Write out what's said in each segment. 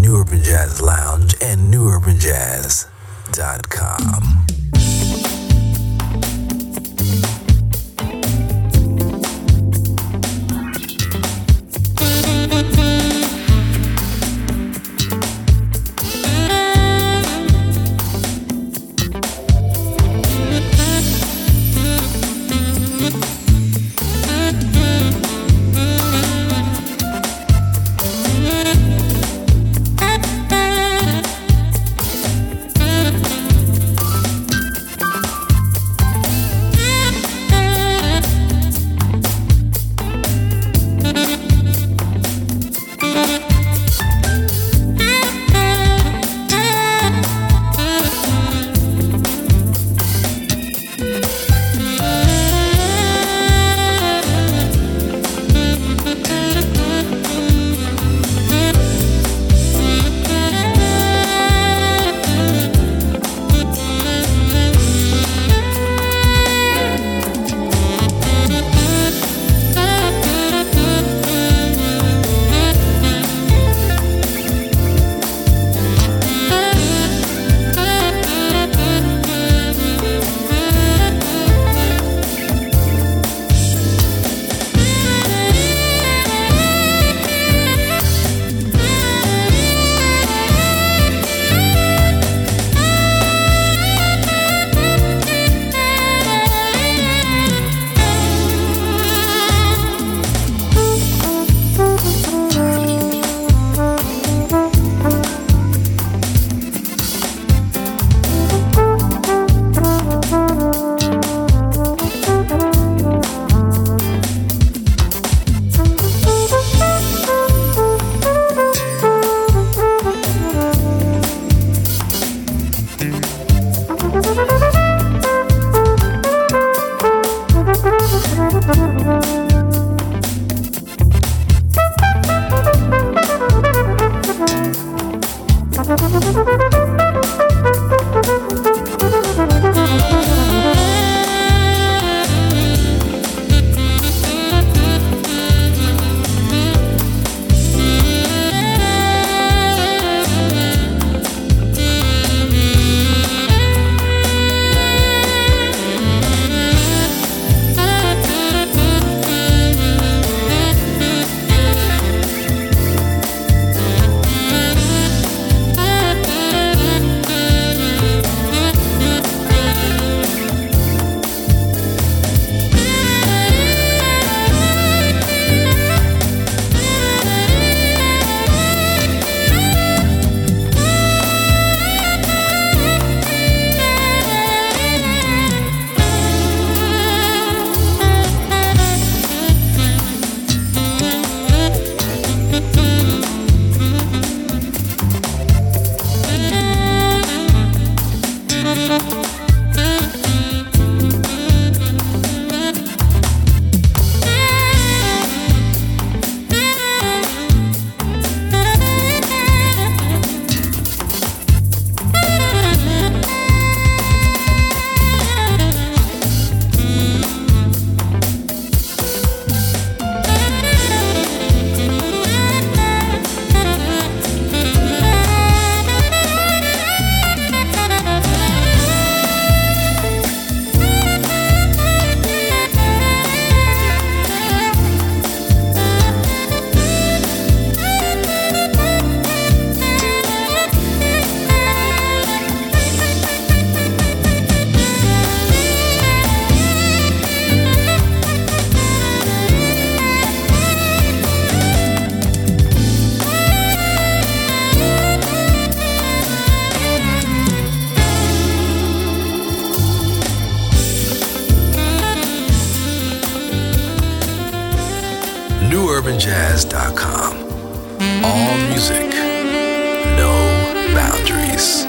New Urban Jazz Lounge and newurbanjazz.com. UrbanJazz.com. All music, no boundaries.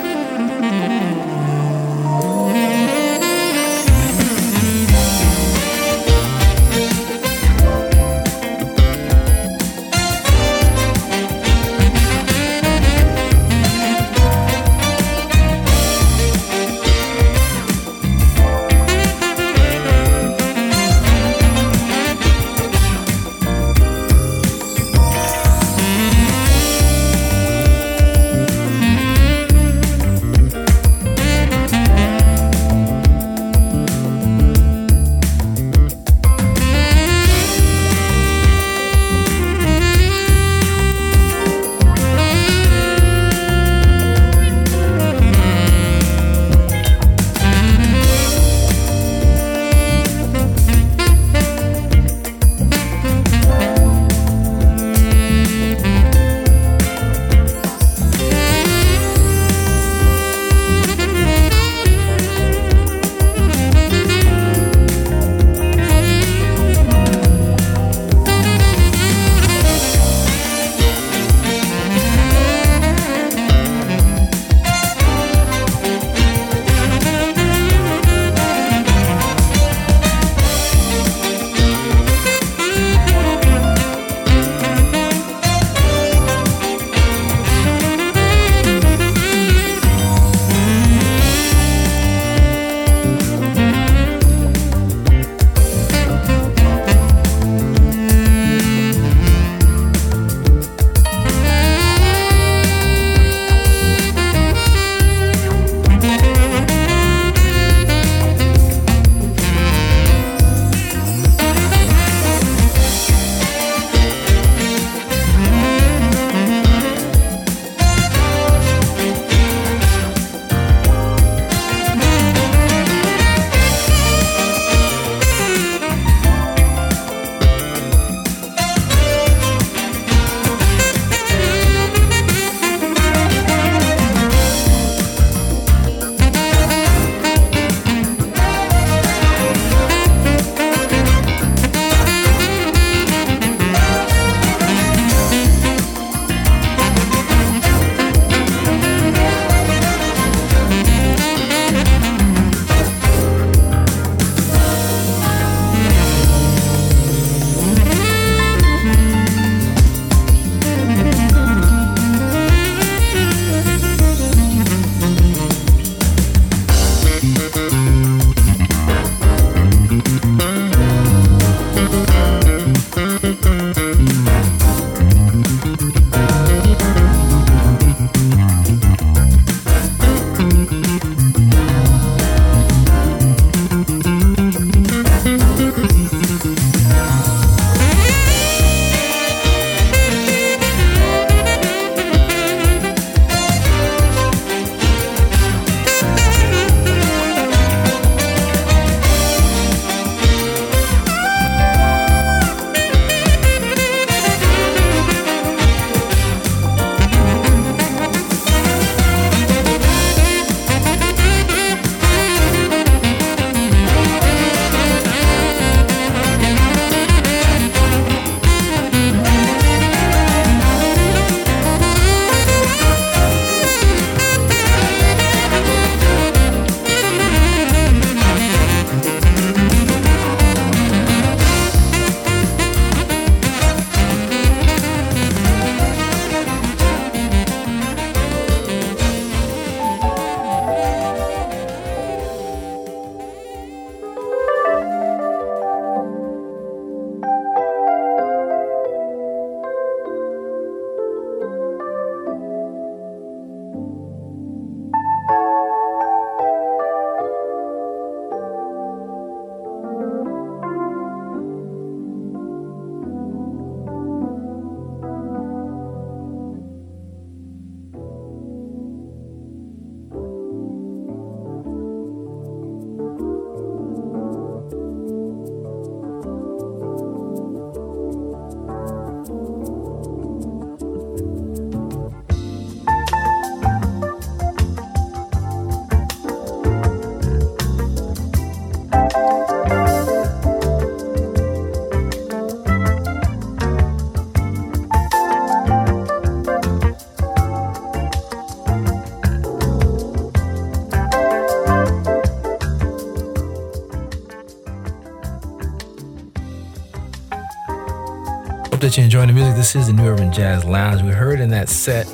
That you're enjoying the music. This is the New Urban Jazz Lounge. We heard in that set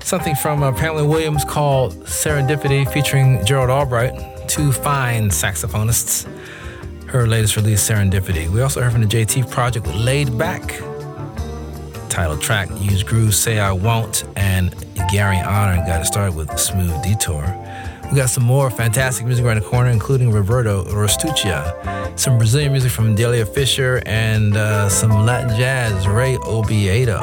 something from uh, Pamela Williams called Serendipity featuring Gerald Albright, two fine saxophonists. Her latest release, Serendipity. We also heard from the JT Project with Laid Back, title track, Euge Groove, Say I Won't, and Gary Honor got it started with Smooth Detour. We got some more fantastic music around the corner, including Roberto Restuccia, some Brazilian music from Delia Fischer, and uh, some Latin jazz, Ray Obiedo.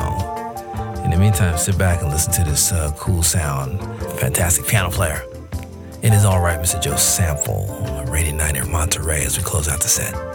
In the meantime, sit back and listen to this uh, cool sound. Fantastic piano player. It is all right, Mr. Joe Sample, Radio 9 in Monterey as we close out the set.